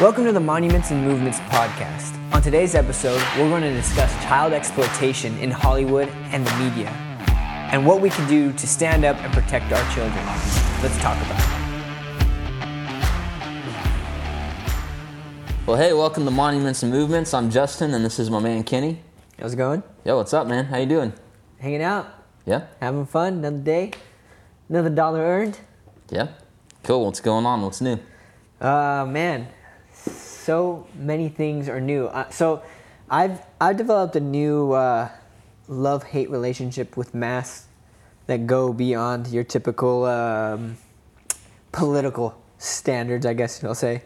Welcome to the Monuments and Movements podcast. On today's episode, we're going to discuss child exploitation in Hollywood and the media, and what we can do to stand up and protect our children. Let's talk about it. Well, hey, welcome to Monuments and Movements. I'm Justin, and this is my man Kenny. How's it going? Yo, what's up, man? How you doing? Hanging out, Yeah, having fun, another day, another dollar earned. yeah. Cool. What's going on? What's new? Uh, man, so many things are new. Uh, so, I've I've developed a new uh, love hate relationship with masks that go beyond your typical um, political standards. I guess you'll say.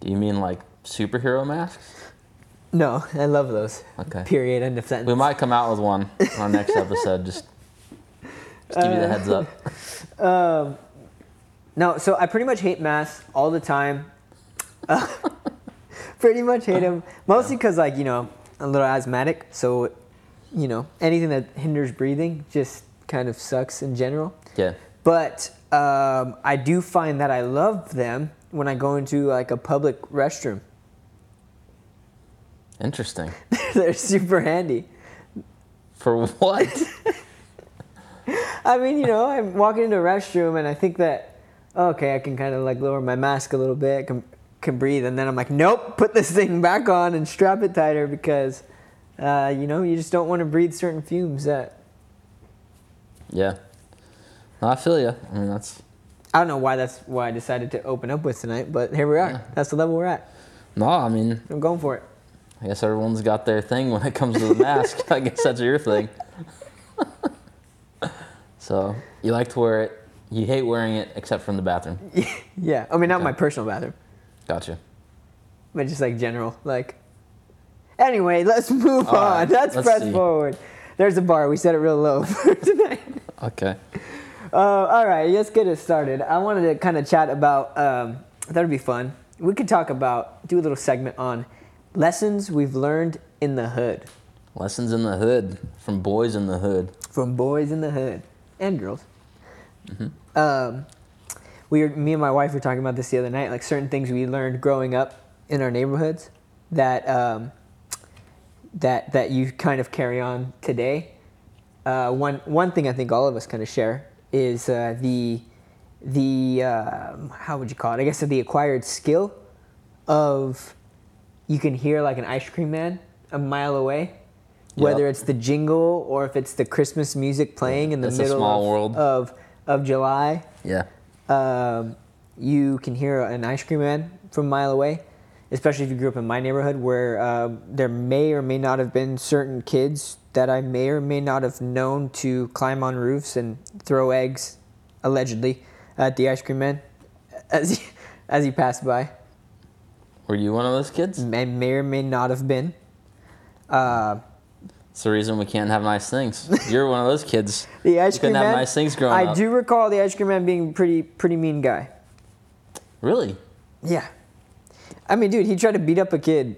Do you mean like superhero masks? No, I love those. Okay. Period. End of sentence. We might come out with one on our next episode. Just, just give you the heads up. Um, no, so I pretty much hate masks all the time. Uh, pretty much hate them, mostly because like you know I'm a little asthmatic, so you know anything that hinders breathing just kind of sucks in general. Yeah. But um, I do find that I love them when I go into like a public restroom. Interesting. They're super handy. For what? I mean, you know, I'm walking into a restroom and I think that, okay, I can kind of like lower my mask a little bit, can breathe. And then I'm like, nope, put this thing back on and strap it tighter because, uh, you know, you just don't want to breathe certain fumes that, yeah. No, I feel you. I mean, that's I don't know why that's why I decided to open up with tonight, but here we are. Yeah. That's the level we're at. no. I mean, I'm going for it. I guess everyone's got their thing when it comes to the mask. I guess that's your thing. so you like to wear it. You hate wearing it except from the bathroom. yeah. I mean, not Okay. my personal bathroom, Gotcha. but just like general. Like, anyway, let's move All on. right, Let's, let's press see. forward. There's a bar. We set it real low for tonight. Okay. Uh, all right, let's get it started. I wanted to kind of chat about. Um, that would be fun. We could talk about do a little segment on lessons we've learned in the hood Lessons in the hood from boys in the hood. from boys in the hood and girls. Um, we were, me and my wife were talking about this the other night. Like certain things we learned growing up in our neighborhoods that um, that that you kind of carry on today. Uh, one one thing I think all of us kind of share is uh, the the um, how would you call it? I guess the acquired skill of you can hear like an ice cream man a mile away, whether Yep. it's the jingle or if it's the Christmas music playing in the middle of, world. of of July. Yeah. Um, you can hear an ice cream man from a mile away, especially if you grew up in my neighborhood where uh, there may or may not have been certain kids that I may or may not have known to climb on roofs and throw eggs, allegedly, at the ice cream man as he, as he passed by. Were you one of those kids? May, may or may not have been. Uh, It's the reason we can't have nice things. You're one of those kids. the ice cream couldn't have man. nice things growing I up. do recall the ice cream man being pretty pretty mean guy. Really? Yeah. I mean, dude, he tried to beat up a kid,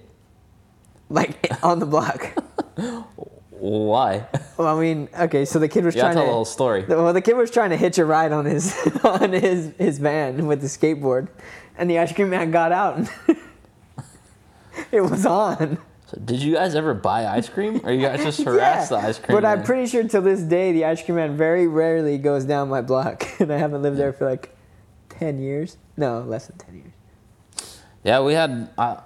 like on the block. Why? Well, I mean, okay, so the kid was You gotta trying tell the to. whole story. Well, the kid was trying to hitch a ride on his on his his van with the skateboard, and the ice cream man got out. And it was on. So did you guys ever buy ice cream, or you guys just harass Yeah, the ice cream? But I'm pretty sure till this day, the ice cream man very rarely goes down my block, and I haven't lived there for like ten years. No, less than ten years. Yeah, we had. Uh,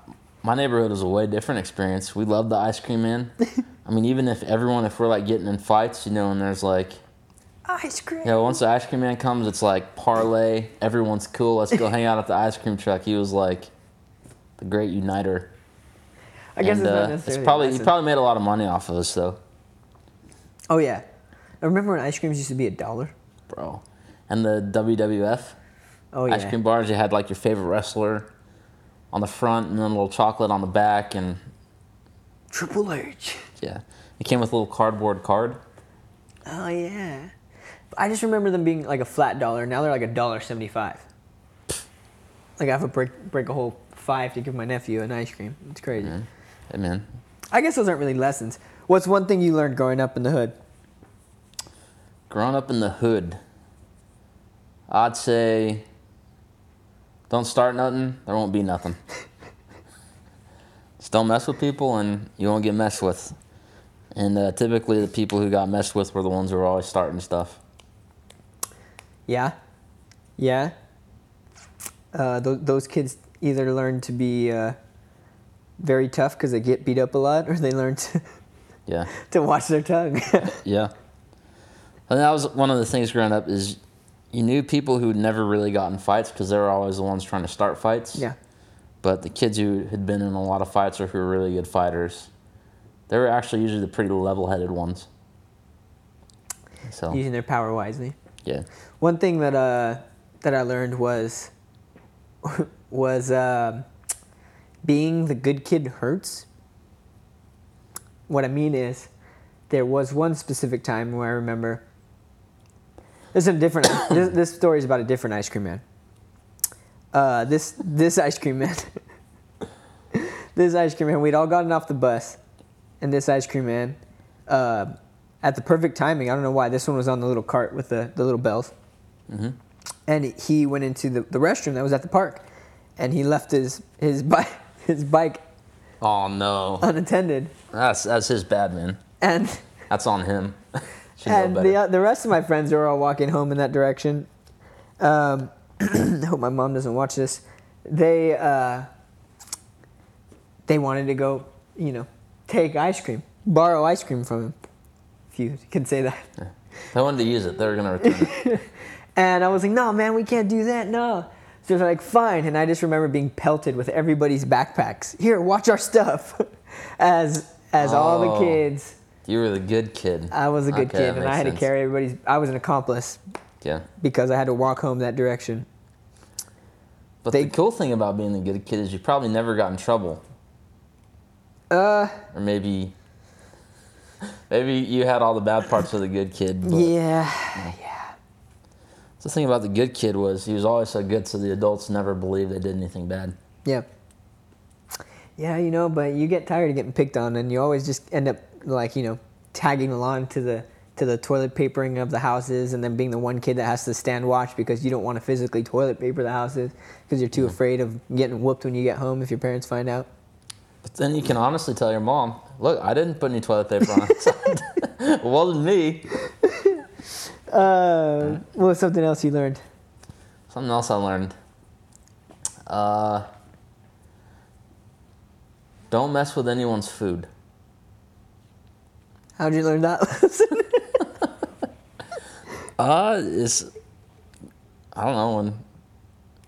my neighborhood was a way different experience. We loved the ice cream man. I mean, even if everyone, if we're like getting in fights, you know, and there's like, Ice cream. you know, once the ice cream man comes, it's like parlay. Everyone's cool. Let's go hang out at the ice cream truck. He was like the great uniter. I guess and, it's not uh, necessarily. a probably lesson. probably made a lot of money off of this though, Oh yeah, I remember when ice creams used to be a dollar. bro. And the WWF Oh yeah. ice cream bars, you had like your favorite wrestler on the front, and then a little chocolate on the back, and Triple H. yeah, it came with a little cardboard card. Oh yeah. I just remember them being like a flat dollar. Now they're like a dollar seventy-five. Like I have to break break a whole five to give my nephew an ice cream. It's crazy. Man. Hey man, I guess those aren't really lessons. What's one thing you learned growing up in the hood? growing up in the hood, I'd say don't start nothing. There won't be nothing. Just don't mess with people, and you won't get messed with. And uh, typically, the people who got messed with were the ones who were always starting stuff. Yeah, yeah. Uh, th- those kids either learn to be uh, very tough because they get beat up a lot, or they learn to Yeah, to watch their tongue. yeah. And that was one of the things growing up is you knew people who never really got in fights because they were always the ones trying to start fights. yeah, But the kids who had been in a lot of fights or who were really good fighters, they were actually usually the pretty level-headed ones. So using their power wisely. yeah, One thing that uh, that I learned was was um being the good kid hurts. What I mean is, there was one specific time where I remember. This is a different. this, this story is about a different ice cream man. Uh, this this ice cream man. this ice cream man. We'd all gotten off the bus, and this ice cream man, uh, at the perfect timing. I don't know why. This one was on the little cart with the, the little bells Mhm. and he went into the, the restroom that was at the park and he left his his bike his bike Oh no, unattended that's that's his bad man. and That's on him. Should know and better. the, the rest of my friends were all walking home in that direction um, I hope my mom doesn't watch this they uh, they wanted to go you know take ice cream borrow ice cream from him if you can say that they wanted to use it. They were gonna return it. And I was like, no, man, we can't do that. No. So they're like, fine. And I just remember being pelted with everybody's backpacks. Here, watch our stuff. as as all the Oh. kids, You were the good kid. I was a good Okay, kid, and I had sense. to carry everybody's. I was an accomplice Yeah. because I had to walk home that direction. But They- the cool thing about being the good kid is you probably never got in trouble, Uh, or maybe, maybe you had all the bad parts of the good kid. But yeah, yeah. The thing about the good kid was he was always so good, so the adults never believed they did anything bad. Yeah. Yeah, you know, but you get tired of getting picked on, and you always just end up like you know tagging along to the to the toilet papering of the houses, and then being the one kid that has to stand watch because you don't want to physically toilet paper the houses because you're too mm-hmm. afraid of getting whooped when you get home if your parents find out. But then you can honestly tell your mom, "Look, I didn't put any toilet paper on it wasn't me." Uh, what was something else you learned? Something else I learned. Uh, don't mess with anyone's food. How'd you learn that lesson? Uh, it's I don't know when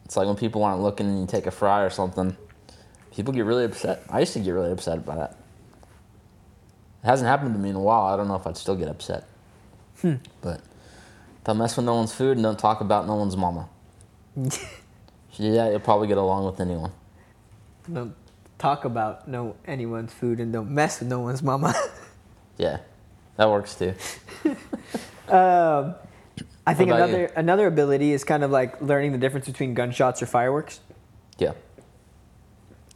it's like when people aren't looking and you take a fry or something. People get really upset. I used to get really upset by that. It hasn't happened to me in a while. I don't know if I'd still get upset. Hmm. But don't mess with no one's food and don't talk about no one's mama. yeah, you do that, you'll probably get along with anyone. don't talk about no anyone's food and don't mess with no one's mama. Yeah, that works too. Um, I think another you? another ability is kind of like learning the difference between gunshots or fireworks. Yeah.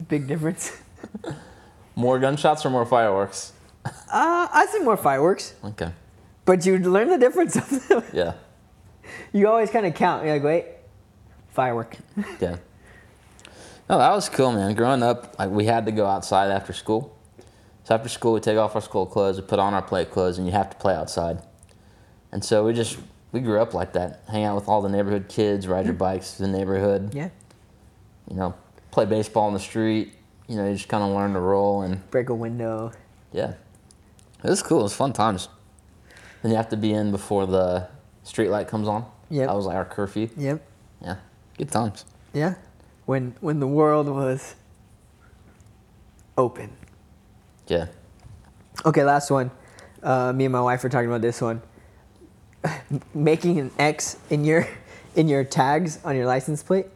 Big difference. More gunshots or more fireworks? Uh, I think more fireworks, Okay. But you learn the difference of them. Yeah. you always kind of count. You're like, wait, firework. Yeah. No, that was cool, man. Growing up, like we had to go outside after school. So after school, we take off our school clothes, we put on our play clothes, and you have to play outside. And so we just we grew up like that. Hang out with all the neighborhood kids, ride your mm. bikes through the neighborhood. Yeah, You know, play baseball in the street. You know, you just kind of learn to roll, and break a window. yeah, it was cool. It was fun times. Then you have to be in before the street light comes on. Yep. That was like our curfew. Yep. Yeah, good times. Yeah. When when the world was open. Yeah. Okay, last one. Uh, me and my wife were talking about this one. Making an X in your in your tags on your license plate,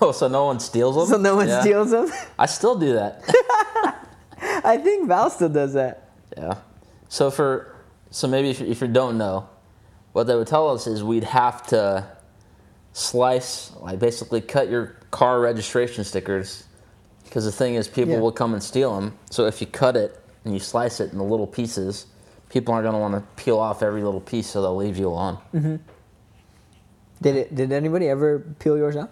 Oh, so no one steals them? so no one Yeah. steals them. I still do that. I think Val still does that. yeah. So for so maybe if you, if you don't know, what they would tell us is we'd have to slice like basically cut your car registration stickers because the thing is people Yeah. will come and steal them. So if you cut it and you slice it into little pieces, people aren't going to want to peel off every little piece, so they'll leave you alone. Mm-hmm. Did it? Did anybody ever peel yours off?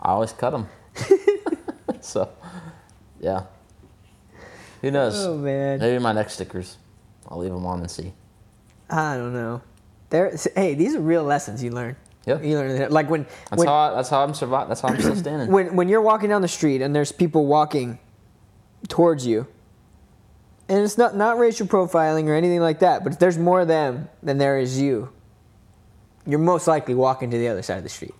I always cut them. so yeah. Who knows? Oh man, Maybe my next stickers. I'll leave them on and see. I don't know. There, hey, these are real lessons you learn. Yeah. You learn like when That's when, how I, that's how I'm surviving. That's how I'm still standing. when when you're walking down the street and there's people walking towards you, and it's not not racial profiling or anything like that, but if there's more of them than there is you, you're most likely walking to the other side of the street.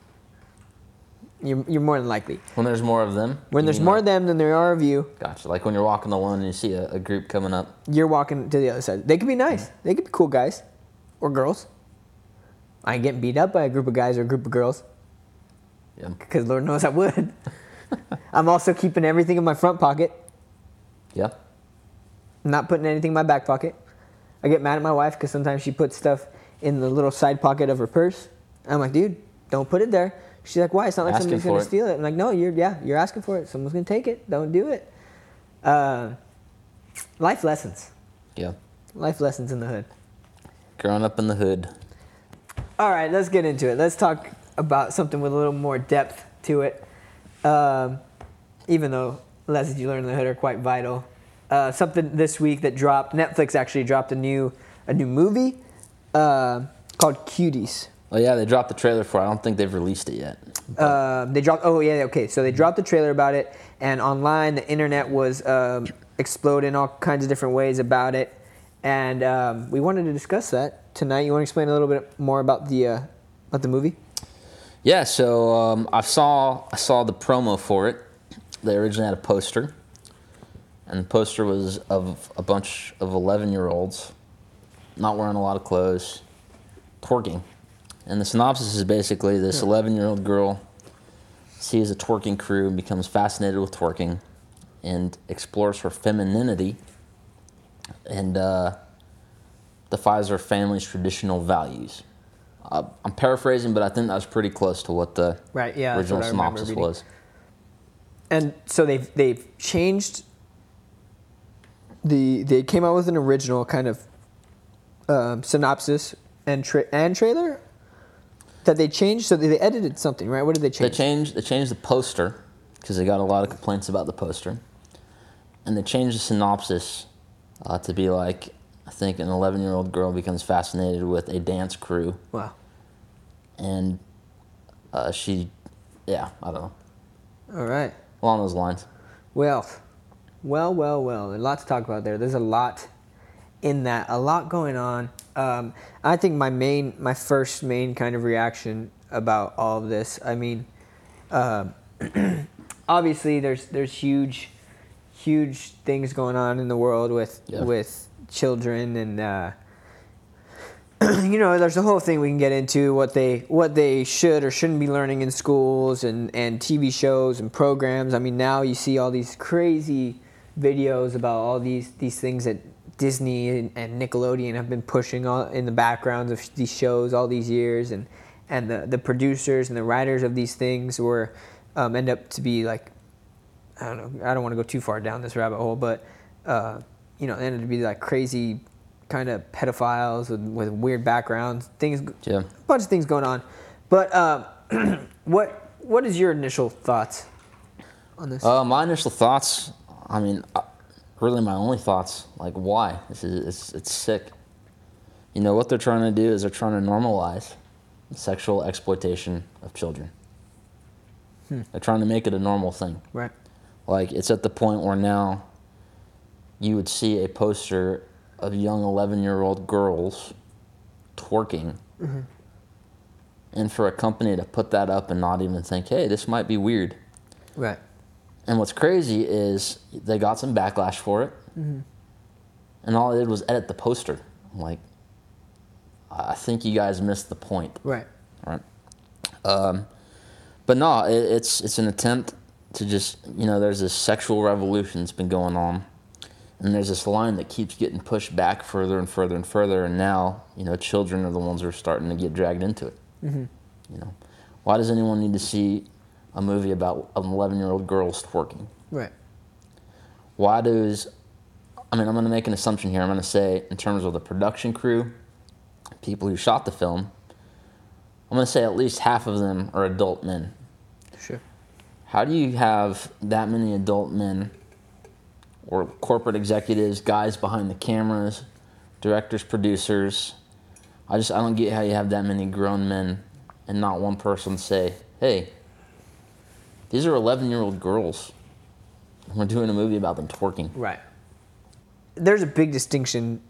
You're, you're more than likely. When there's more of them. When there's more like- of them than there are of you, Gotcha. Like when you're walking alone and you see a, a group coming up. you're walking to the other side. They could be nice. They could be cool guys or girls. I ain't getting beat up by a group of guys or a group of girls Yeah. because Lord knows I would. I'm also keeping everything in my front pocket. Yeah. not putting anything in my back pocket. I get mad at my wife because sometimes she puts stuff in the little side pocket of her purse. I'm like, dude, don't put it there. She's like, why? It's not like Asking somebody's gonna it. steal it. I'm like, no, you're yeah, you're asking for it. Someone's gonna take it. Don't do it. Uh, life lessons. Yeah. Life lessons in the hood. Growing up in the hood. All right, let's get into it. Let's talk about something with a little more depth to it. Um, even though lessons you learn in the hood are quite vital. Uh, something this week that dropped. Netflix actually dropped a new a new movie uh, called Cuties. Oh yeah, they dropped the trailer for. it. I don't think they've released it yet. Um, they dropped. Oh yeah, okay. So they dropped the trailer about it, and online the internet was um, exploding all kinds of different ways about it, and um, we wanted to discuss that tonight. You want to explain a little bit more about the uh, about the movie? Yeah, so um, I saw I saw the promo for it. They originally had a poster, and the poster was of a bunch of eleven year olds, not wearing a lot of clothes, twerking. And the synopsis is basically this eleven year old girl sees a twerking crew and becomes fascinated with twerking, and explores her femininity, and uh, defies her family's traditional values. Uh, I'm paraphrasing, but I think that was pretty close to what the Right, yeah, original synopsis was. and so they've they've changed the they came out with an original kind of um, synopsis and tra- and trailer that they changed so they edited something right? What did they change? They change? changed they changed the poster because they got a lot of complaints about the poster, and they changed the synopsis uh, to be like I think an 11 year old girl becomes fascinated with a dance crew, wow. And uh, she, yeah, I don't know, all right. Along those lines. well well well well a lot to talk about there. There's a lot in that a lot going on um, i think my main my first main kind of reaction about all of this i mean um, obviously there's there's huge huge things going on in the world with Yeah. with children and uh, you know there's a whole thing we can get into what they what they should or shouldn't be learning in schools and and TV shows and programs I mean now you see all these crazy videos about all these these things that Disney and, Nickelodeon have been pushing all in the backgrounds of these shows all these years and and the, the producers and the writers of these things were um, end up to be like I don't know. I don't want to go too far down this rabbit hole, but uh, you know, ended up to be like crazy kind of pedophiles with, with weird backgrounds, things, Yeah. a bunch of things going on. But um, what what is your initial thoughts on this? Uh, my initial thoughts, I mean, uh, really my only thoughts, like why? This is it's, it's sick. You know what they're trying to do is they're trying to normalize sexual exploitation of children. Hmm. They're trying to make it a normal thing. right. Like it's at the point where now you would see a poster of young 11-year-old girls twerking. Mm-hmm. And for a company to put that up and not even think, "Hey, this might be weird." Right. And what's crazy is they got some backlash for it, and all I did was edit the poster. I'm like, I think you guys missed the point, Right. right? Um, but no, it, it's it's an attempt to just you know there's this sexual revolution that's been going on, and there's this line that keeps getting pushed back further and further and further, and now you know children are the ones who are starting to get dragged into it. You know, why does anyone need to see a movie about an 11 year old girl twerking? Right. Why does, I mean, I'm going to make an assumption here. I'm going to say, in terms of the production crew, people who shot the film, I'm going to say at least half of them are adult men. Sure. How do you have that many adult men or corporate executives, guys behind the cameras, directors, producers. I just I don't get how you have that many grown men and not one person say, "Hey, these are 11-year-old girls. We're doing a movie about them twerking." Right. There's a big distinction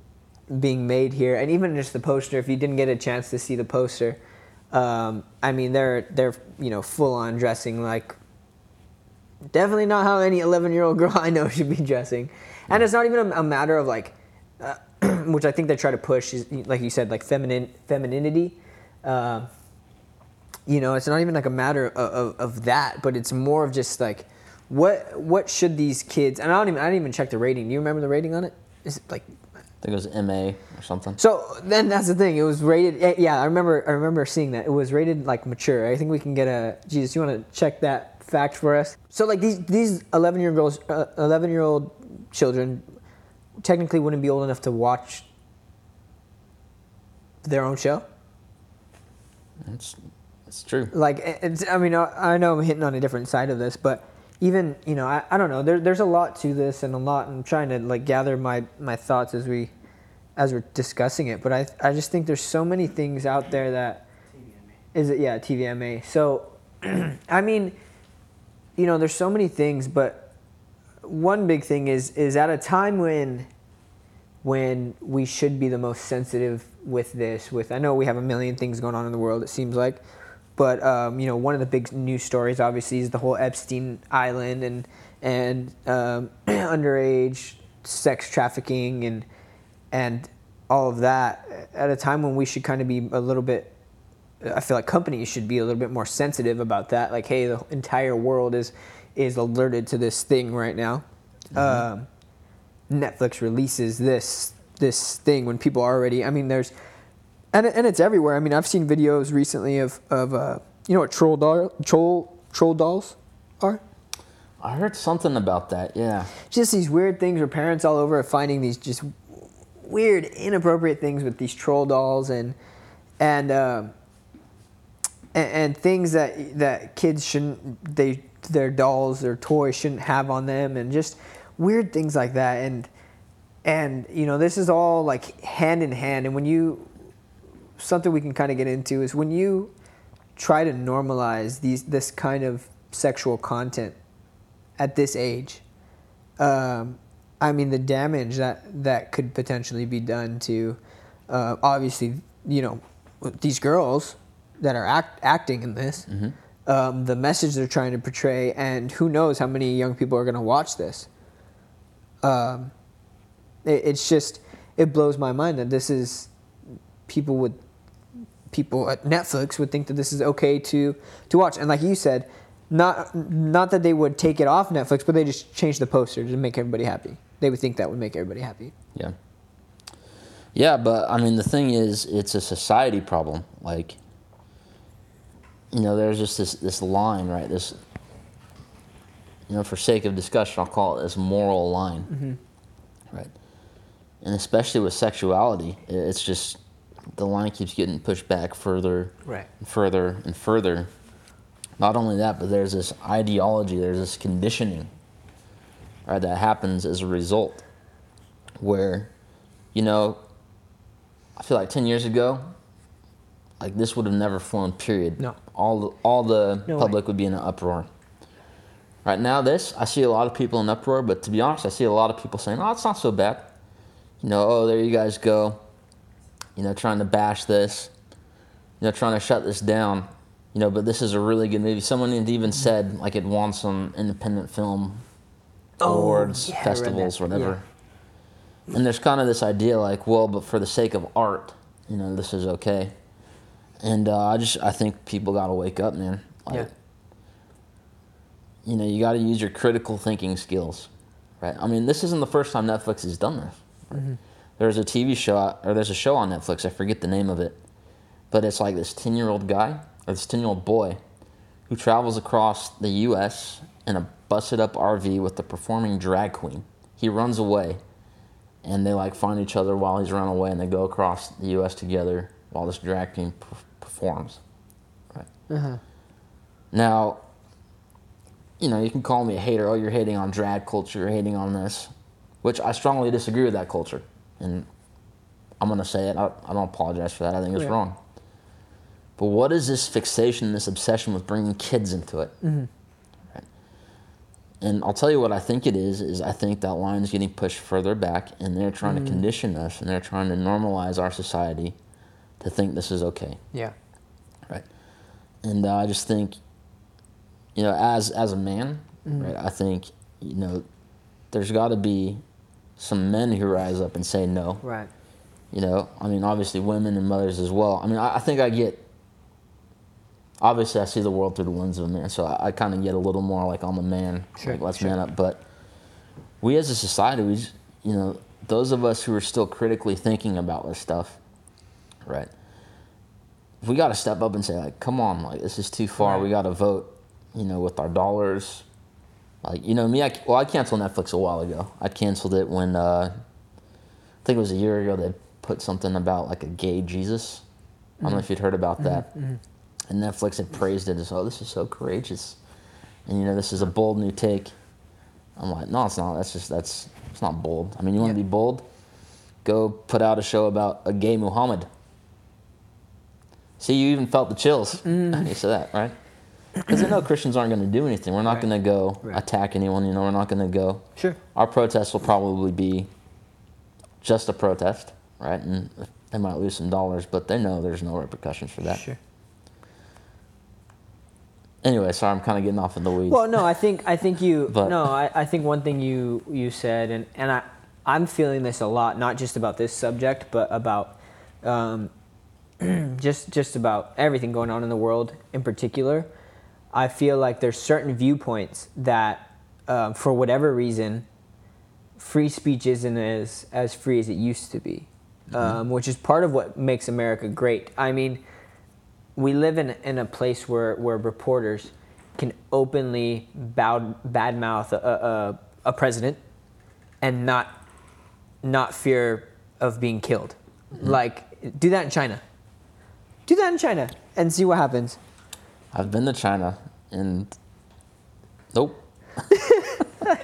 being made here, and even just the poster. If you didn't get a chance to see the poster, um, I mean, they're they're you know full on dressing like definitely not how any 11 year old girl I know should be dressing, and it's not even a, a matter of like, uh, which I think they try to push is like you said like feminine femininity. Uh, you know, it's not even like a matter of, of, of that, but it's more of just like what what should these kids? And I don't even I didn't even check the rating. Do you remember the rating on it? Is it like I think it was MA or something. so then that's the thing. It was rated. eh, Yeah, I remember. I remember seeing that. It was rated like mature. I think we can get a. Jesus, you want to check that fact for us? So like these these eleven year girls, uh, eleven year old children, technically wouldn't be old enough to watch their own show. It's it's true. Like it's. I mean, I know I'm hitting on a different side of this, but even you know, I, I don't know. There, there's a lot to this, and a lot. I'm trying to like gather my my thoughts as we as we're discussing it. But I I just think there's so many things out there that is it yeah TVMA. So I mean, you know, there's so many things, but one big thing is is at a time when when we should be the most sensitive with this. With I know we have a million things going on in the world. It seems like, but um, you know, one of the big news stories obviously is the whole Epstein Island and and um, underage sex trafficking and and all of that at a time when we should kind of be a little bit. I feel like companies should be a little bit more sensitive about that. Like, hey, the entire world is is alerted to this thing right now. Um, Netflix releases this this thing when people are already. I mean, there's and and it's everywhere. I mean, I've seen videos recently of of uh, you know what troll doll troll troll dolls are. I heard something about that. Yeah. Just these weird things where parents all over are finding these just weird, inappropriate things with these troll dolls and and um, and, and things that that kids shouldn't they their dolls or toys shouldn't have on them and just weird things like that and and you know this is all like hand in hand and when you something we can kind of get into is when you try to normalize these this kind of sexual content at this age um, I mean the damage that that could potentially be done to uh, obviously you know these girls that are act, acting in this um, the message they're trying to portray and who knows how many young people are going to watch this. Um, it, it's just it blows my mind that this is people would people at Netflix would think that this is okay to to watch and like you said not not that they would take it off Netflix but they just change the poster to make everybody happy they would think that would make everybody happy Yeah. Yeah, but I mean, the thing is, it's a society problem. Like, you know, there's just this this line, right? This, you know, for sake of discussion, I'll call it this moral line, mm-hmm. right? And especially with sexuality, it's just the line keeps getting pushed back further, Right. and further and further. Not only that, but there's this ideology, there's this conditioning, right, that happens as a result, where, you know, I feel like ten years ago, like this would have never flown. Period. No. All the, all the No way. public would be in an uproar. Right now, this I see a lot of people in uproar, but to be honest, I see a lot of people saying, "Oh, it's not so bad." You know, oh, there you guys go. You know, trying to bash this. You know, trying to shut this down. You know, but this is a really good movie. Someone had even said like it won some independent film Oh, awards, yeah, I read that. festivals, whatever. And there's kind of this idea like, well, but for the sake of art, you know, this is okay. And uh, I just I think people got to wake up, man. Like, Yeah. You know, you got to use your critical thinking skills, right? I mean, this isn't the first time Netflix has done this. right? There's a TV show, or there's a show on Netflix. I forget the name of it, but it's like this ten year old guy or this ten year old boy who travels across the U.S. in a busted up RV with a performing drag queen. He runs away, and they like find each other while he's run away, and they go across the U.S. together while this drag queen p- performs. Right uh-huh. now, you know, you can call me a hater. Oh, you're hating on drag culture. You're hating on this. which I strongly disagree with that culture. And I'm going to say it. I, I don't apologize for that. I think it's Yeah. wrong. But what is this fixation, this obsession with bringing kids into it? Mm-hmm. Right. And I'll tell you what I think it is. Is I think that line is getting pushed further back, and they're trying Mm. to condition us, and they're trying to normalize our society to think this is okay Yeah. right? And uh, I just think, you know, as as a man, Mm-hmm. right? I think you know, there's got to be some men who rise up and say no. Right. You know, I mean, obviously women and mothers as well. I mean, I, I think I get. Obviously, I see the world through the lens of a man, so I, I kind of get a little more like I'm a man, Sure, like let's sure. man up. But we as a society, we, just, you know, those of us who are still critically thinking about this stuff, right? We got to step up and say like, come on, like this is too far. Right. We got to vote, you know, with our dollars. Like you know me, I well I canceled Netflix a while ago. I canceled it when uh, I think it was a year ago. They put something about like a gay Jesus. I don't know if you'd heard about mm-hmm. that. Mm-hmm. And Netflix had praised it as, oh, this is so courageous, and you know this is a bold new take. I'm like, no, it's not. That's just that's it's not bold. I mean, you want to Yeah. be bold? Go put out a show about a gay Muhammad. See, you even felt the chills. Mm-hmm. You said that, right? Because I know Christians aren't going to do anything. We're not Right. going to go Right. attack anyone. You know, we're not going to go. Sure. Our protest will probably be just a protest, right? And they might lose some dollars, but they know there's no repercussions for that. Sure. Anyway, sorry, I'm kind of getting off in the weeds. Well, no, I think I think you But- no, I, I think one thing you you said, and and I I'm feeling this a lot, not just about this subject, but about um, just just about everything going on in the world in particular. I feel like there's certain viewpoints that, um, for whatever reason, free speech isn't as as free as it used to be, um, which is part of what makes America great. I mean, we live in in a place where where reporters can openly bow, badmouth a, a, a president and not not fear of being killed. Like do that in China. Do that in China and see what happens. I've been to China, and nope.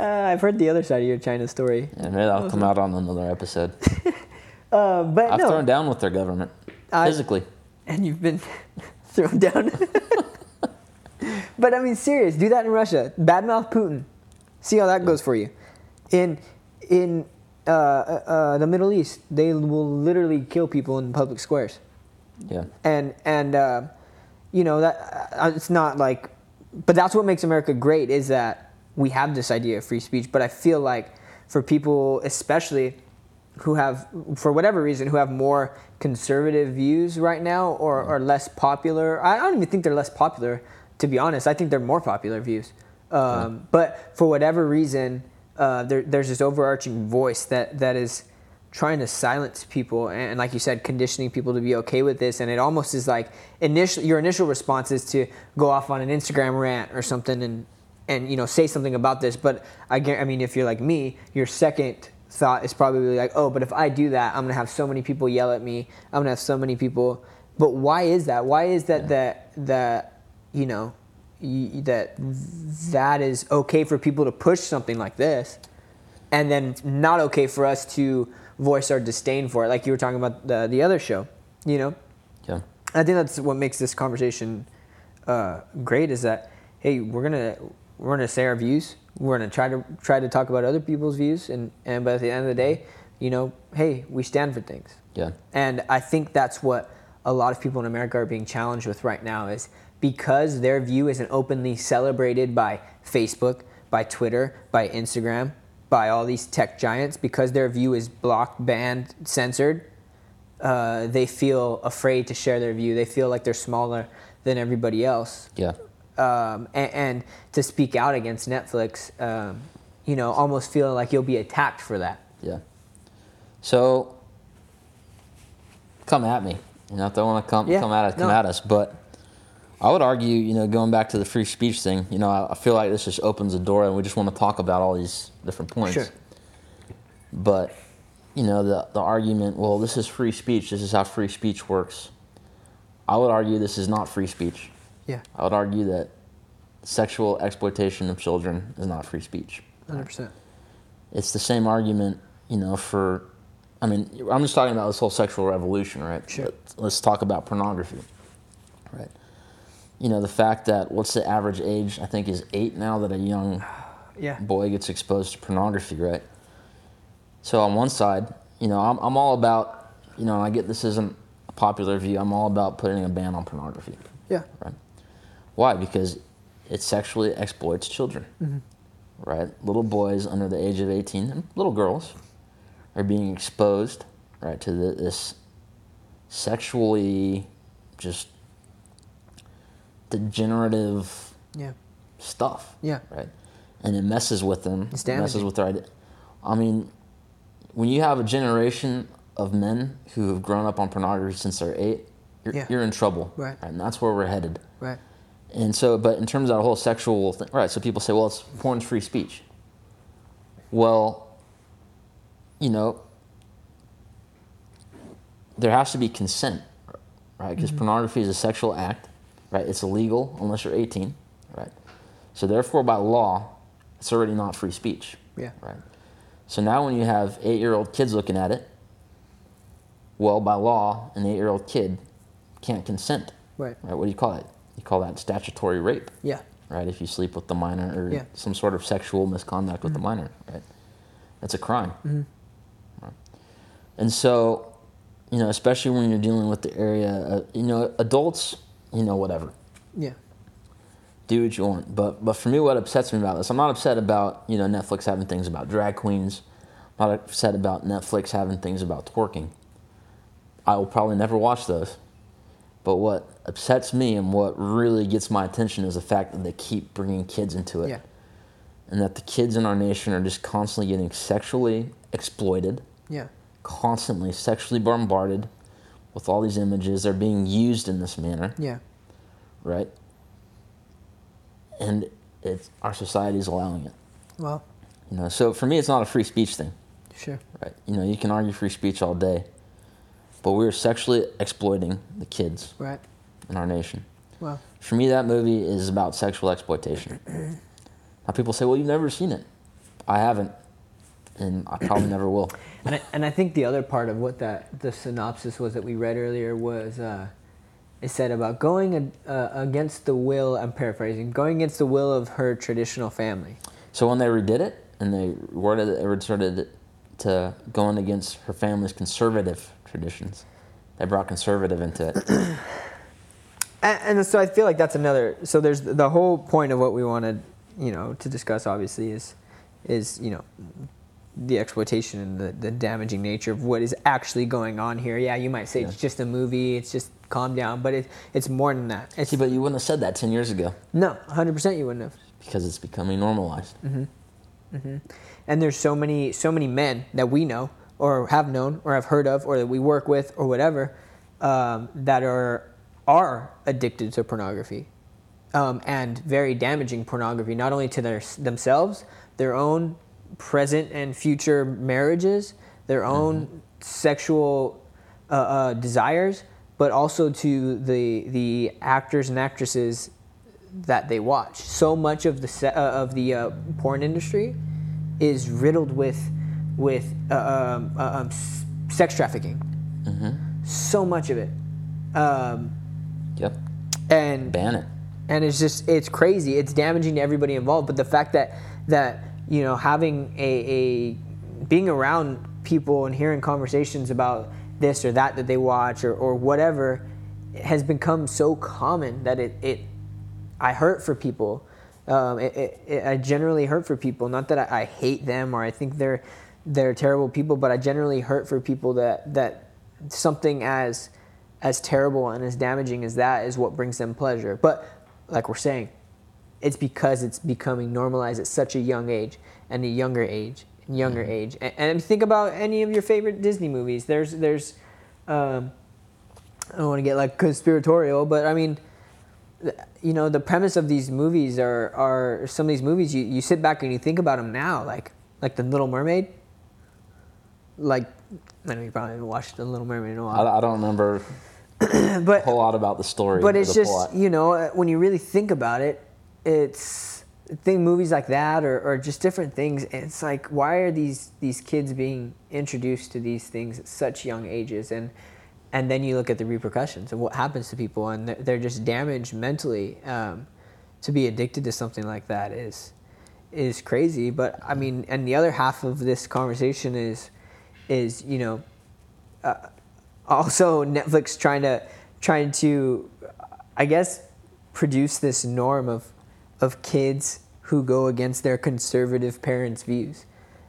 Uh, I've heard the other side of your China story. And maybe that'll come out on another episode. Uh, but I've no, thrown down with their government I- physically. and you've been thrown down. but I mean, serious. Do that in Russia. Badmouth Putin. See how that goes for you. In in uh, uh, uh, the Middle East, they will literally kill people in public squares. Yeah. and and uh, you know that uh, it's not like but that's what makes america great is that we have this idea of free speech. But i feel like for people especially who have for whatever reason who have more conservative views right now or are less popular i don't even think they're less popular to be honest. I think they're more popular views. Um, but for whatever reason uh, there, there's this overarching voice that that is trying to silence people and, like you said conditioning people to be okay with this. And it almost is like initial your initial response is to go off on an instagram rant or something and and you know say something about this. But i i mean if you're like me your second thought is probably like oh but if i do that i'm going to have so many people yell at me. I'm going to have so many people. But why is that? Why is that that that you know that that is okay for people to push something like this and then not okay for us to voice our disdain for it, like you were talking about the the other show. You know, Yeah. I think that's what makes this conversation uh, great. Is that hey, we're gonna we're gonna say our views. We're gonna try to try to talk about other people's views, and and but at the end of the day, you know, hey, we stand for things. Yeah. And I think that's what a lot of people in America are being challenged with right now is because their view isn't openly celebrated by Facebook, by Twitter, by Instagram, by all these tech giants, because their view is blocked, banned, censored, uh, they feel afraid to share their view. They feel like they're smaller than everybody else. Yeah. Um, and, and to speak out against Netflix, um, you know, almost feeling like you'll be attacked for that. Yeah. So come at me. You know, if they want to come Yeah, come at us, come no. at us. But I would argue, you know, going back to the free speech thing, you know, I, I feel like this just opens a door, and we just want to talk about all these different points. Sure. But you know, the the argument, well, this is free speech. This is how free speech works. I would argue this is not free speech. Yeah, I would argue that sexual exploitation of children is not free speech. 100%. it's the same argument, you know, for. I mean, I'm just talking about this whole sexual revolution, right? Sure. Let's, let's talk about pornography, right? You know, the fact that what's the average age? I think is eight now that a young Yeah. boy gets exposed to pornography, right? So on one side, you know, I'm, I'm all about, you know, I get this isn't a popular view. I'm all about putting a ban on pornography, Yeah. right? Why? Because it sexually exploits children, mm-hmm. right? Little boys under the age of 18 and little girls are being exposed, right, to the, this sexually just degenerative Yeah. stuff. Yeah. Right. And it messes with them. It's it messes with their idea. I mean, when you have a generation of men who have grown up on pornography since they're eight, you're, Yeah. you're in trouble. Right. And that's where we're headed. Right. And so, but in terms of that whole sexual thing, right? So people say, well, it's porn's free speech. Well, you know, there has to be consent, right? Because mm-hmm. pornography is a sexual act, right? It's illegal unless you're 18, right? So therefore, by law, it's already not free speech, Yeah. right? So now, when you have eight-year-old kids looking at it, well, by law, an eight-year-old kid can't consent, Right. right? What do you call it? You call that statutory rape, Yeah. right? If you sleep with the minor or Yeah. some sort of sexual misconduct with the minor, right? That's a crime. Right. And so, you know, especially when you're dealing with the area, uh, you know, adults, you know, whatever, Yeah. do what you want. But but for me, what upsets me about this, I'm not upset about you know Netflix having things about drag queens. I'm not upset about Netflix having things about twerking. I will probably never watch those. But what upsets me and what really gets my attention is the fact that they keep bringing kids into it. Yeah. And that the kids in our nation are just constantly getting sexually exploited, Yeah. constantly sexually bombarded with all these images. They're being used in this manner Yeah. right? And it's our society is allowing it. Well, You know, so for me, it's not a free speech thing, sure. right? You know, you can argue free speech all day, but we're sexually exploiting the kids Right. in our nation. Well, For me, that movie is about sexual exploitation. now, people say, "Well, you've never seen it." I haven't, and I probably never will. and I, and I think the other part of what that the synopsis was that we read earlier was uh, it said about going uh, against the will. I'm paraphrasing. Going against the will of her traditional family. So when they redid it and they worded it, resorted it to going against her family's conservative traditions, they brought conservative into it. And, and so I feel like that's another. So there's the whole point of what we wanted, you know, to discuss. Obviously, is is you know the exploitation and the, the damaging nature of what is actually going on here. Yeah, you might say it's just a movie. It's just calm down, but it, it's more than that. It's See, but you wouldn't have said that 10 years ago no, 100 percent you wouldn't have. because it's becoming normalized. Mm-hmm. Mm-hmm. And there's so many so many men that we know or have known or have heard of or that we work with or whatever um, that are are addicted to pornography um, and very damaging pornography not only to their themselves, their own present and future marriages, their own sexual uh, uh, desires, but also to the the actors and actresses that they watch. So much of the se- uh, of the uh, porn industry is riddled with with uh, um, uh, um, s- sex trafficking. So much of it, um, Yep. and Ban it. and it's just it's crazy. It's damaging to everybody involved. But the fact that that you know having a, a being around people and hearing conversations about this or that that they watch or, or whatever has become so common that it, it I hurt for people. Um, it, it, it, I generally hurt for people. Not that I, I hate them or I think they're they're terrible people, but I generally hurt for people that that something as as terrible and as damaging as that is what brings them pleasure. But like we're saying, it's because it's becoming normalized at such a young age and a younger age and younger age. And, and think about any of your favorite Disney movies. There's there's um, I don't want to get like conspiratorial, but I mean, you know, the premise of these movies are are some of these movies you, you sit back and you think about them now, like like the Little Mermaid. Like I know you probably haven't watched the Little Mermaid in a I, while, I don't remember a but whole lot about the story. but it's the just plot. you know uh, when you really think about it, it's thing movies like that or, or just different things. It's like why are these these kids being introduced to these things at such young ages? And and then you look at the repercussions and what happens to people and they're, they're just damaged mentally um, to be addicted to something like that is is crazy. But i mean and the other half of this conversation is is you know uh, also netflix trying to trying to i guess produce this norm of of kids who go against their conservative parents' views,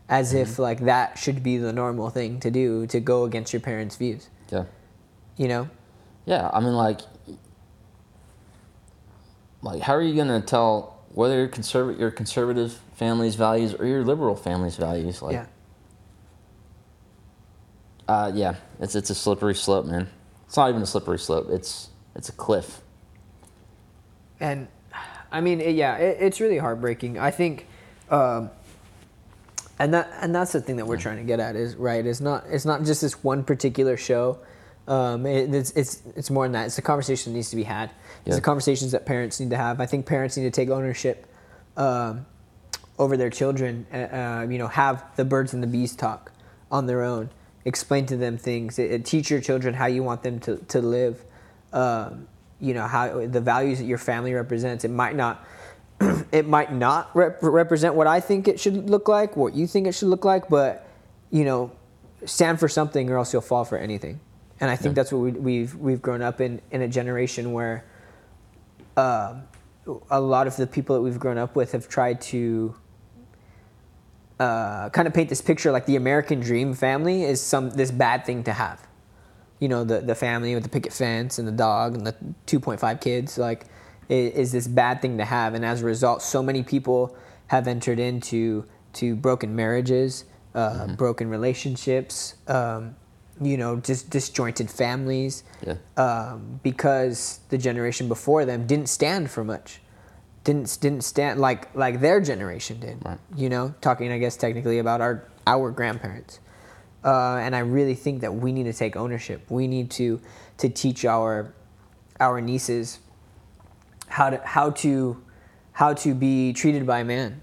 as mm-hmm. if like that should be the normal thing to do to go against your parents' views. Yeah. You know. Yeah, I mean, like, like how are you gonna tell whether your conservative your conservative family's values or your liberal family's values? Like, yeah. Uh, yeah, it's it's a slippery slope, man. It's not even a slippery slope. It's it's a cliff. And I mean, it, yeah, it, it's really heartbreaking. I think, um, and that and that's the thing that we're trying to get at is right. It's not it's not just this one particular show. Um, it, it's it's it's more than that. It's a conversation that needs to be had. It's the conversations that parents need to have. I think parents need to take ownership um, over their children. Uh, uh you know, have the birds and the bees talk on their own. Explain to them things. Teach your children how you want them to to live. Um, you know how the values that your family represents. It might not it might not rep- represent what I think it should look like, what you think it should look like, but you know, stand for something or else you'll fall for anything. And I think yeah. that's what we, have we've, we've grown up in in a generation where uh, a lot of the people that we've grown up with have tried to uh, kind of paint this picture like the American dream family is some this bad thing to have you know the the family with the picket fence and the dog and the 2.5 kids like is, is this bad thing to have and as a result so many people have entered into to broken marriages uh, mm-hmm. broken relationships um, you know just disjointed families yeah. um, because the generation before them didn't stand for much didn't didn't stand like like their generation did right. you know talking i guess technically about our our grandparents uh, and I really think that we need to take ownership. We need to to teach our our nieces how to how to how to be treated by a man.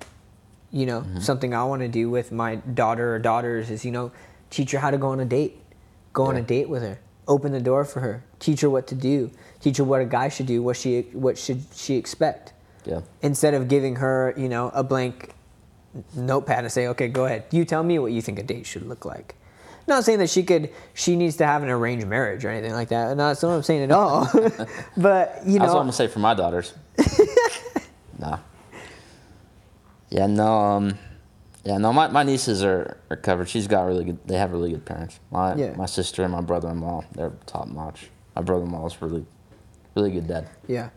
You know, mm-hmm. something I want to do with my daughter or daughters is you know teach her how to go on a date, go yeah. on a date with her, open the door for her, teach her what to do, teach her what a guy should do, what she what should she expect. Yeah. Instead of giving her you know a blank notepad and say, okay, go ahead, you tell me what you think a date should look like. Not saying that she could, she needs to have an arranged marriage or anything like that. Not that's what I'm saying at all. but you know, that's what I'm gonna say for my daughters. nah. Yeah, no, um, yeah, no. My, my nieces are, are covered. She's got really good. They have really good parents. My yeah. my sister and my brother-in-law, they're top notch. My brother-in-law is really, really good dad. Yeah.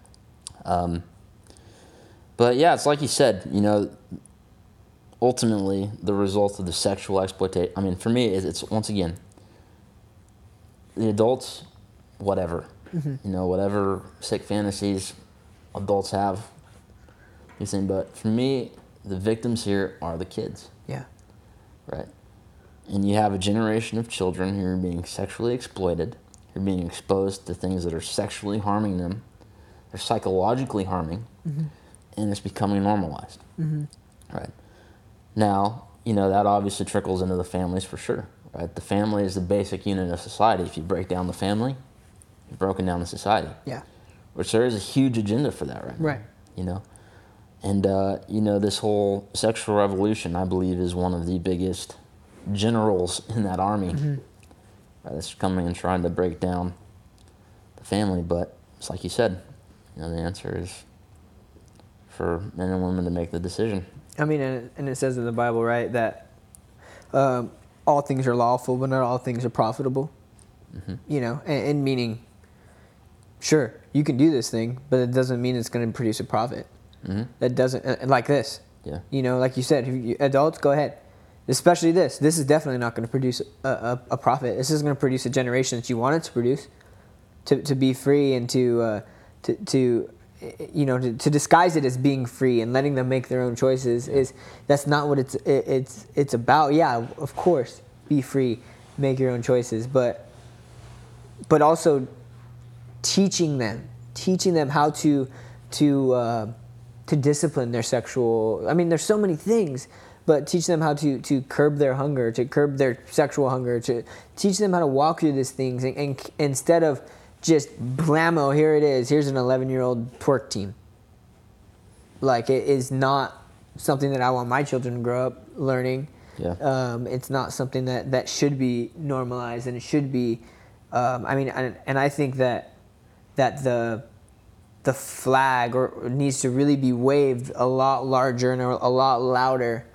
Um. But yeah, it's like you said. You know, ultimately the result of the sexual exploitation. I mean, for me, it's once again the adults, whatever, mm-hmm. you know, whatever sick fantasies adults have. You think, but for me, the victims here are the kids. Yeah. Right. And you have a generation of children who are being sexually exploited, who are being exposed to things that are sexually harming them, they're psychologically harming, mm-hmm. and it's becoming normalized. Mm-hmm. Right. Now, you know, that obviously trickles into the families for sure, right? The family is the basic unit of society. If you break down the family, you've broken down the society. Yeah. Which there is a huge agenda for that right now. Right. You know? And, uh, you know, this whole sexual revolution, I believe, is one of the biggest generals in that army mm-hmm. right, that's coming and trying to break down the family. But it's like you said, you know, the answer is for men and women to make the decision. I mean, and it, and it says in the Bible, right, that um, all things are lawful, but not all things are profitable. Mm-hmm. You know, and, and, meaning, sure, you can do this thing, but it doesn't mean it's going to produce a profit. Mm-hmm. That doesn't, uh, like this. Yeah. You know, like you said, you, adults, go ahead. Especially this. This is definitely not going to produce a, a, a profit. This is going to produce a generation that you wanted to produce, to, to be free and to, uh, to, to you know to, to, disguise it as being free and letting them make their own choices is that's not what it's it, it's it's about yeah of course be free make your own choices but but also teaching them teaching them how to to uh, to discipline their sexual. I mean, there's so many things, but teach them how to to curb their hunger, to curb their sexual hunger, to teach them how to walk through these things, and, and instead of just blammo, here it is. Here's an 11 year old twerk team. Like it is not something that I want my children to grow up learning. Yeah. Um, it's not something that, that should be normalized, and it should be. Um, I mean, and, and I think that that the the flag or needs to really be waved a lot larger and a, a lot louder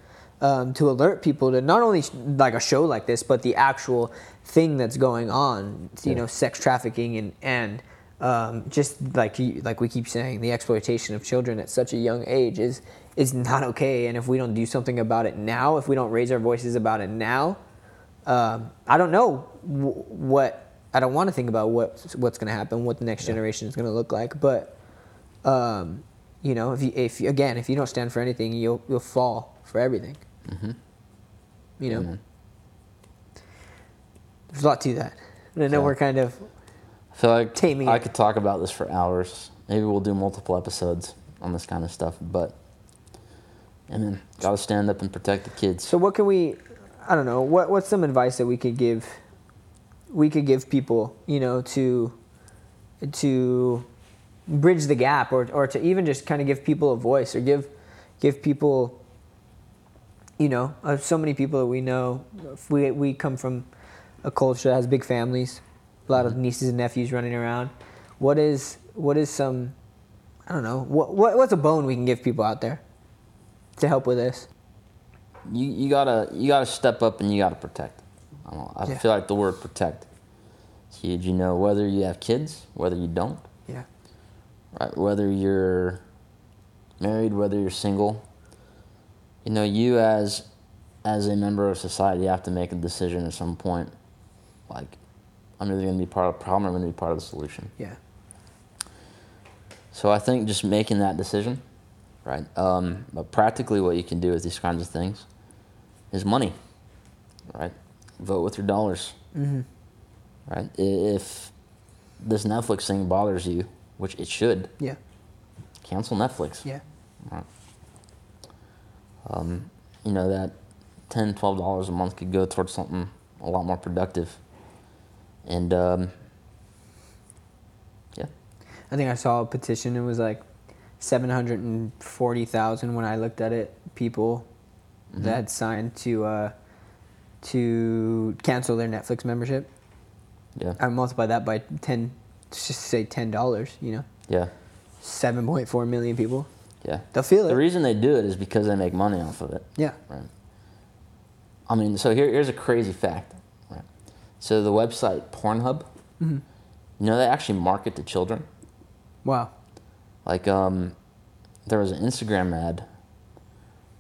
um, to alert people to not only like a show like this, but the actual thing that's going on. You Yeah. know, sex trafficking and and um, just like you, like we keep saying, the exploitation of children at such a young age is is not okay. And if we don't do something about it now, if we don't raise our voices about it now, um, I don't know w- what I don't want to think about what what's going to happen, what the next generation is going to look like. But um, you know, if you, if again, if you don't stand for anything, you'll you'll fall for everything. Mm-hmm. You know, Amen. There's a lot to that. And I know Yeah. we're kind of I feel like Taming I it. could talk about this for hours. Maybe we'll do multiple episodes on this kind of stuff, but and then gotta stand up and protect the kids. So what can we? I don't know. What what's some advice that we could give? We could give people, you know, to to bridge the gap, or or to even just kind of give people a voice, or give give people. You know, uh, so many people that we know. We we come from a culture that has big families, a lot of mm-hmm. nieces and nephews running around. What is what is some? I don't know. What, what what's a bone we can give people out there to help with this? you you gotta you gotta step up and you gotta protect. I, don't I Yeah. feel like the word protect is huge. You know, whether you have kids, whether you don't, Yeah. right? Whether you're married, whether you're single, you know, you as as a member of society have to make a decision at some point. Like, I'm either going to be part of the problem or I'm going to be part of the solution. Yeah. So I think just making that decision, right? Um, but practically, what you can do with these kinds of things is money, right? Vote with your dollars, Mm-hmm. right? If this Netflix thing bothers you, which it should, Yeah. cancel Netflix. Yeah. Right. Um, you know that 10 dollars a month could go towards something a lot more productive. And um, yeah, I think I saw a petition. It was like seven hundred and forty thousand when I looked at it. People that had signed to uh, to cancel their Netflix membership. yeah, I multiply that by ten. Just say ten dollars. You know, yeah, seven point four million people. yeah. They'll feel it. The reason they do it is because they make money off of it. yeah. Right. I mean, so here, here's a crazy fact. So the website Pornhub, Mm-hmm. you know, they actually market to children. Wow. Like, um, there was an Instagram ad,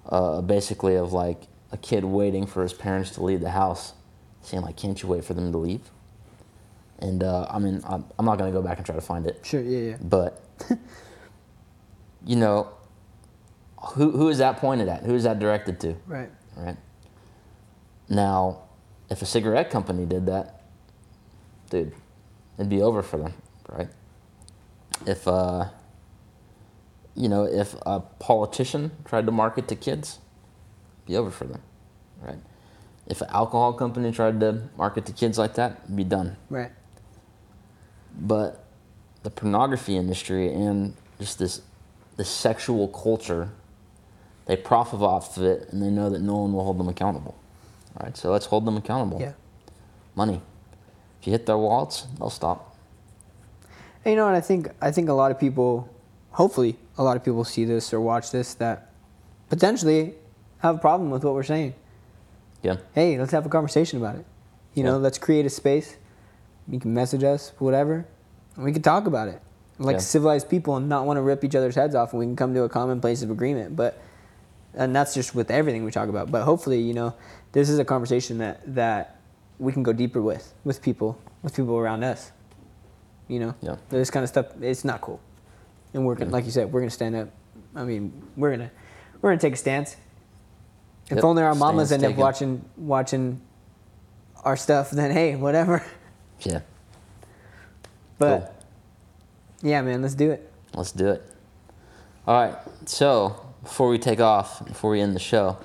uh, basically of like a kid waiting for his parents to leave the house, saying like, "Can't you wait for them to leave?" And uh, I mean, I'm, I'm not gonna go back and try to find it, Sure. Yeah. Yeah. but you know, who who is that pointed at? Who is that directed to? Right. right? Now, if a cigarette company did that, dude, it'd be over for them, right? If, uh, you know, if a politician tried to market to kids, it'd be over for them, right? If an alcohol company tried to market to kids like that, it'd be done. Right. But the pornography industry and just this, this sexual culture, they profit off of it, and they know that no one will hold them accountable. Right, so let's hold them accountable. Yeah. Money. If you hit their wallets, they'll stop. And you know what? I think I think a lot of people, hopefully, a lot of people see this or watch this that potentially have a problem with what we're saying. Yeah. Hey, let's have a conversation about it. You know, let's create a space. You can message us, whatever, and we can talk about it like Yeah. civilized people and not want to rip each other's heads off, and we can come to a common place of agreement. But and that's just with everything we talk about. But hopefully, you know, this is a conversation that that we can go deeper with with people with people around us. You know, Yeah. this kind of stuff it's not cool, and we're gonna, Yeah. like you said, we're gonna stand up. I mean, we're gonna we're gonna take a stance. If Yep, only our mamas stance end up watching watching our stuff, then hey, whatever. Yeah. But Cool. yeah, man, let's do it. Let's do it. All right. So before we take off, before we end the show,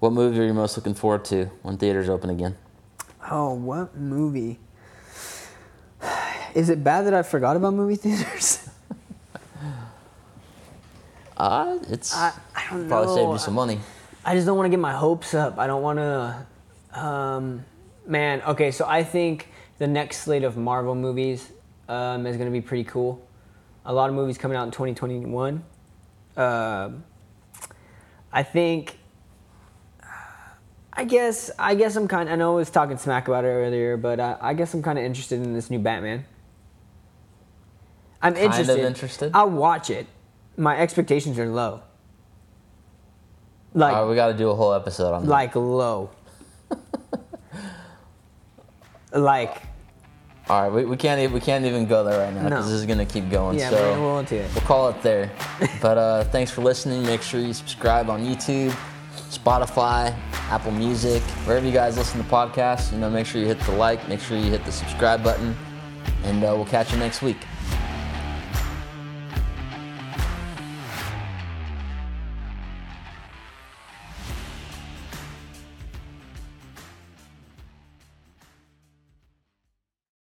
what movie are you most looking forward to when theaters open again? Oh, what movie? Is it bad that I forgot about movie theaters? Uh, it's I, I don't probably know. saved you some money. I just don't want to get my hopes up. I don't want to. Um, man, okay, so I think the next slate of Marvel movies um, is going to be pretty cool. A lot of movies coming out in 2021. Um, I think. I guess I guess I'm kind. I know I was talking smack about it earlier, but I, I guess I'm kind of interested in this new Batman. I'm Kind interested. interested? I'll watch it. My expectations are low. Like right, we got to do a whole episode on that. like low. like All right, we, we can't we can't even go there right now No. because this is gonna keep going. yeah, so we're gonna roll into it. we'll call it there. but uh, thanks for listening. Make sure you subscribe on YouTube, Spotify, Apple Music, wherever you guys listen to podcasts. You know, make sure you hit the like, make sure you hit the subscribe button, and uh, we'll catch you next week.